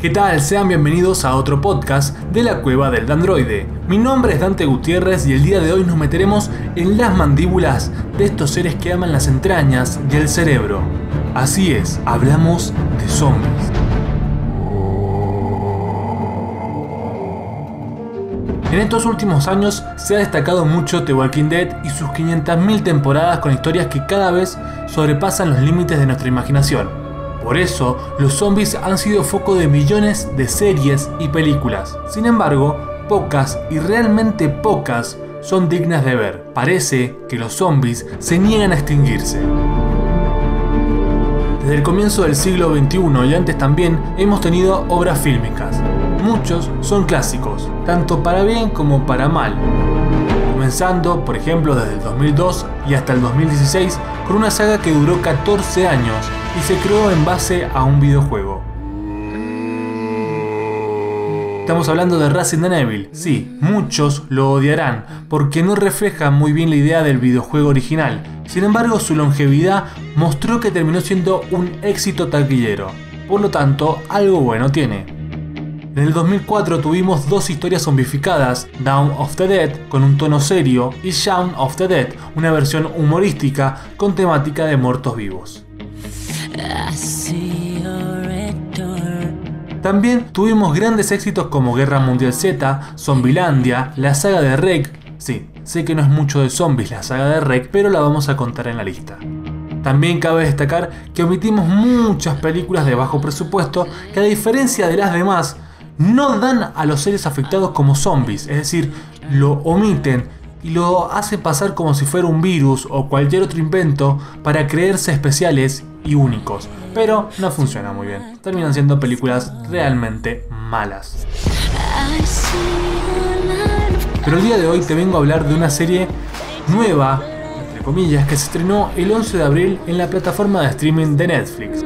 ¿Qué tal? Sean bienvenidos a otro podcast de la Cueva del Dandroide. Mi nombre es Dante Gutiérrez y el día de hoy nos meteremos en las mandíbulas de estos seres que aman las entrañas y el cerebro. Así es, hablamos de zombies. En estos últimos años se ha destacado mucho The Walking Dead y sus 500.000 temporadas con historias que cada vez sobrepasan los límites de nuestra imaginación. Por eso, los zombies han sido foco de millones de series y películas. Sin embargo, pocas y realmente pocas son dignas de ver. Parece que los zombies se niegan a extinguirse. Desde el comienzo del siglo XXI y antes también hemos tenido obras fílmicas. Muchos son clásicos, tanto para bien como para mal. Comenzando, por ejemplo, desde el 2002 y hasta el 2016 con una saga que duró 14 años y se creó en base a un videojuego. Estamos hablando de Resident Evil. Sí, muchos lo odiarán porque no refleja muy bien la idea del videojuego original. Sin embargo, su longevidad mostró que terminó siendo un éxito taquillero. Por lo tanto, algo bueno tiene. En el 2004 tuvimos dos historias zombificadas, Down of the Dead con un tono serio y Shaun of the Dead, una versión humorística con temática de muertos vivos. También tuvimos grandes éxitos como Guerra Mundial Z, Zombilandia, la saga de Rec. Sí, sé que no es mucho de zombies la saga de Rec, pero la vamos a contar en la lista. También cabe destacar que omitimos muchas películas de bajo presupuesto que a diferencia de las demás, no dan a los seres afectados como zombies, es decir, lo omiten y lo hacen pasar como si fuera un virus o cualquier otro invento para creerse especiales y únicos. Pero no funciona muy bien. Terminan siendo películas realmente malas. Pero el día de hoy te vengo a hablar de una serie nueva, entre comillas, que se estrenó el 11 de abril en la plataforma de streaming de Netflix.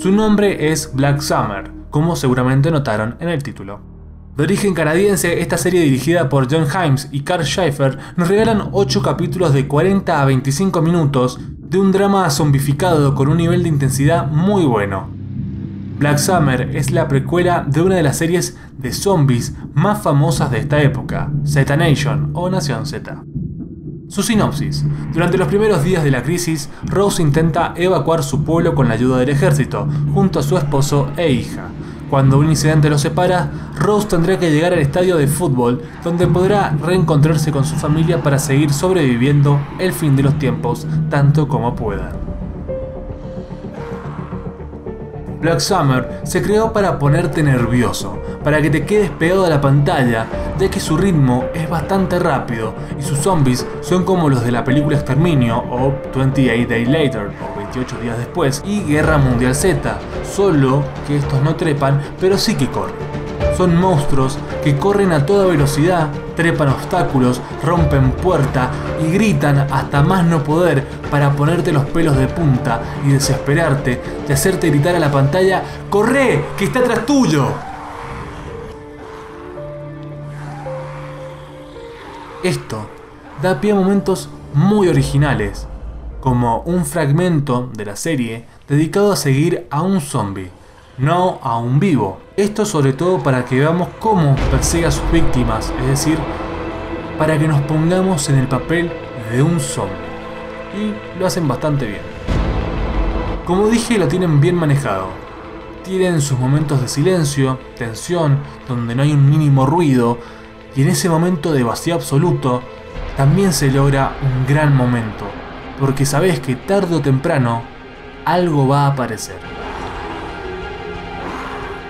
Su nombre es Black Summer, como seguramente notaron en el título. De origen canadiense, esta serie dirigida por John Himes y Carl Schaefer nos regalan 8 capítulos de 40 a 25 minutos de un drama zombificado con un nivel de intensidad muy bueno. Black Summer es la precuela de una de las series de zombies más famosas de esta época, Z Nation o Nación Z. Su sinopsis. Durante los primeros días de la crisis, Rose intenta evacuar su pueblo con la ayuda del ejército, junto a su esposo e hija. Cuando un incidente los separa, Rose tendrá que llegar al estadio de fútbol, donde podrá reencontrarse con su familia para seguir sobreviviendo el fin de los tiempos tanto como pueda. Black Summer se creó para ponerte nervioso, para que te quedes pegado a la pantalla, ya que su ritmo es bastante rápido y sus zombies son como los de la película Exterminio o 28 Days Later o 28 días después y Guerra Mundial Z, solo que estos no trepan, pero sí que corren. Son monstruos que corren a toda velocidad, trepan obstáculos, rompen puerta y gritan hasta más no poder para ponerte los pelos de punta y desesperarte y hacerte gritar a la pantalla, ¡Corre! ¡Que está atrás tuyo! Esto da pie a momentos muy originales, como un fragmento de la serie dedicado a seguir a un zombie, no a un vivo. Esto sobre todo para que veamos cómo persigue a sus víctimas, es decir, para que nos pongamos en el papel de un zombie. Y lo hacen bastante bien. Como dije, lo tienen bien manejado. Tienen sus momentos de silencio, tensión, donde no hay un mínimo ruido, y en ese momento de vacío absoluto también se logra un gran momento, porque sabes que tarde o temprano algo va a aparecer.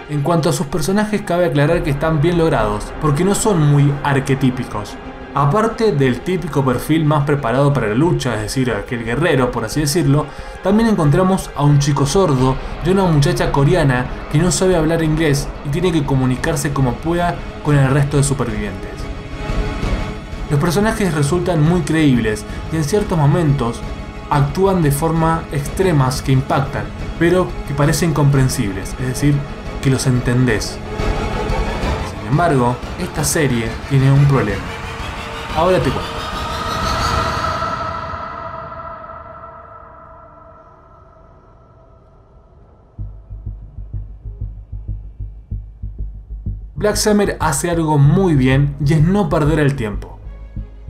En cuanto a sus personajes cabe aclarar que están bien logrados, porque no son muy arquetípicos. Aparte del típico perfil más preparado para la lucha, es decir, aquel guerrero, por así decirlo, también encontramos a un chico sordo y una muchacha coreana que no sabe hablar inglés y tiene que comunicarse como pueda con el resto de supervivientes. Los personajes resultan muy creíbles y en ciertos momentos actúan de forma extremas que impactan, pero que parecen comprensibles, es decir, que los entendés. Sin embargo, esta serie tiene un problema. Ahora te cuento. Black Summer hace algo muy bien y es no perder el tiempo.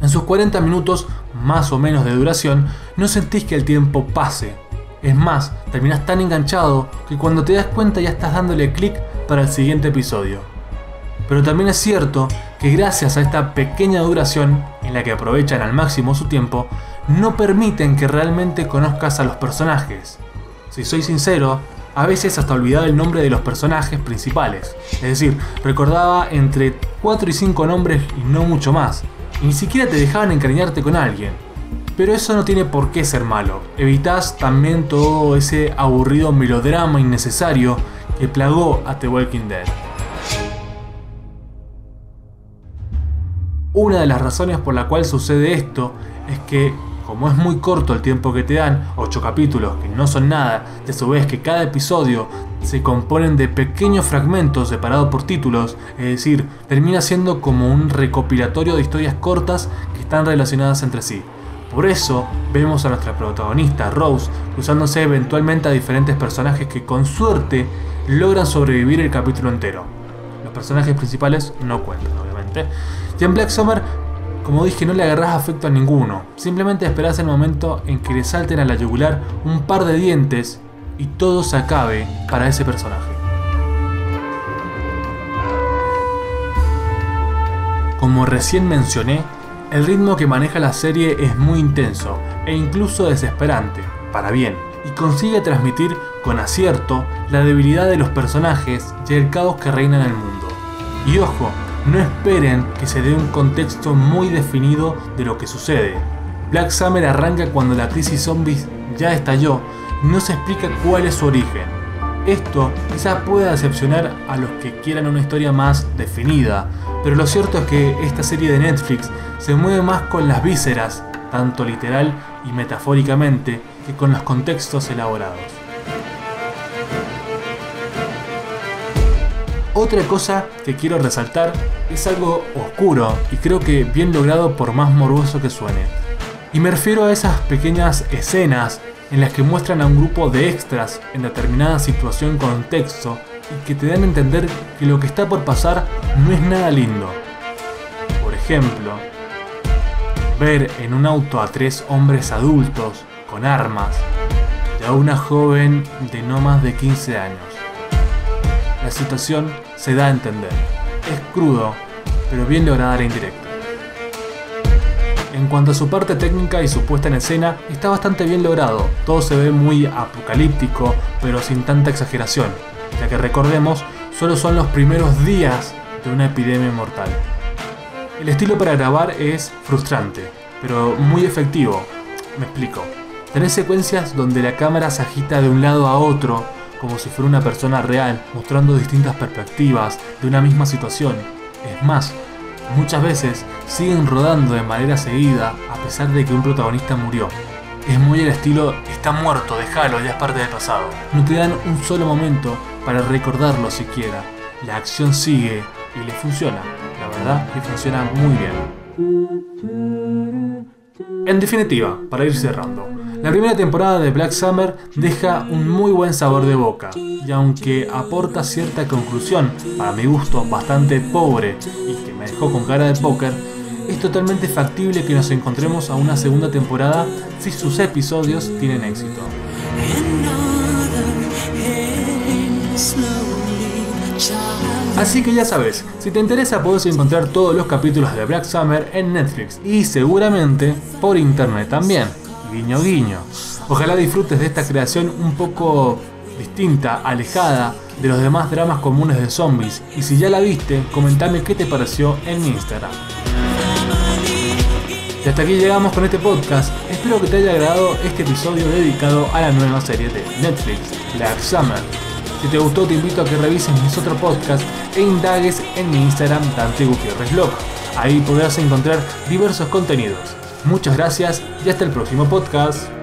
En sus 40 minutos más o menos de duración, no sentís que el tiempo pase. Es más, terminás tan enganchado que cuando te das cuenta ya estás dándole clic para el siguiente episodio. Pero también es cierto que gracias a esta pequeña duración, en la que aprovechan al máximo su tiempo, no permiten que realmente conozcas a los personajes. Si soy sincero, a veces hasta olvidaba el nombre de los personajes principales. Es decir, recordaba entre 4 y 5 nombres y no mucho más. Ni siquiera te dejaban encariñarte con alguien. Pero eso no tiene por qué ser malo. Evitas también todo ese aburrido melodrama innecesario que plagó a The Walking Dead. Una de las razones por la cual sucede esto es que como es muy corto el tiempo que te dan, 8 capítulos que no son nada, a su vez que cada episodio se componen de pequeños fragmentos separados por títulos, es decir, termina siendo como un recopilatorio de historias cortas que están relacionadas entre sí. Por eso vemos a nuestra protagonista, Rose, cruzándose eventualmente a diferentes personajes que con suerte logran sobrevivir el capítulo entero. Los personajes principales no cuentan, obviamente. Y en Black Summer como dije, no le agarrás afecto a ninguno, simplemente esperás el momento en que le salten a la yugular un par de dientes y todo se acabe para ese personaje. Como recién mencioné, el ritmo que maneja la serie es muy intenso e incluso desesperante, para bien, y consigue transmitir con acierto la debilidad de los personajes y el caos que reina en el mundo. Y ojo, no esperen que se dé un contexto muy definido de lo que sucede. Black Summer arranca cuando la crisis zombies ya estalló y no se explica cuál es su origen. Esto quizás pueda decepcionar a los que quieran una historia más definida, pero lo cierto es que esta serie de Netflix se mueve más con las vísceras, tanto literal y metafóricamente, que con los contextos elaborados. Otra cosa que quiero resaltar es algo oscuro y creo que bien logrado por más morboso que suene. Y me refiero a esas pequeñas escenas en las que muestran a un grupo de extras en determinada situación contexto y que te dan a entender que lo que está por pasar no es nada lindo. Por ejemplo, ver en un auto a tres hombres adultos con armas y a una joven de no más de 15 años la situación se da a entender. Es crudo, pero bien lograda la indirecta. En cuanto a su parte técnica y su puesta en escena, está bastante bien logrado. Todo se ve muy apocalíptico, pero sin tanta exageración, ya que recordemos, solo son los primeros días de una epidemia mortal. El estilo para grabar es frustrante, pero muy efectivo. Me explico. Tenés secuencias donde la cámara se agita de un lado a otro como si fuera una persona real, mostrando distintas perspectivas de una misma situación. Es más, muchas veces siguen rodando de manera seguida a pesar de que un protagonista murió. Es muy el estilo, está muerto, déjalo, ya es parte del pasado. No te dan un solo momento para recordarlo siquiera. La acción sigue y le funciona. La verdad que funciona muy bien. En definitiva, para ir cerrando, la primera temporada de Black Summer deja un muy buen sabor de boca, y aunque aporta cierta conclusión, para mi gusto bastante pobre y que me dejó con cara de póker, es totalmente factible que nos encontremos a una segunda temporada si sus episodios tienen éxito. Así que ya sabes, si te interesa puedes encontrar todos los capítulos de Black Summer en Netflix y seguramente por internet también guiño guiño. Ojalá disfrutes de esta creación un poco distinta, alejada de los demás dramas comunes de zombies. Y si ya la viste, comentame qué te pareció en mi Instagram. Y hasta aquí llegamos con este podcast. Espero que te haya agradado este episodio dedicado a la nueva serie de Netflix, Black Summer. Si te gustó, te invito a que revises mis otros podcasts e indagues en mi Instagram Dante Gutiérrez. Ahí podrás encontrar diversos contenidos. Muchas gracias y hasta el próximo podcast.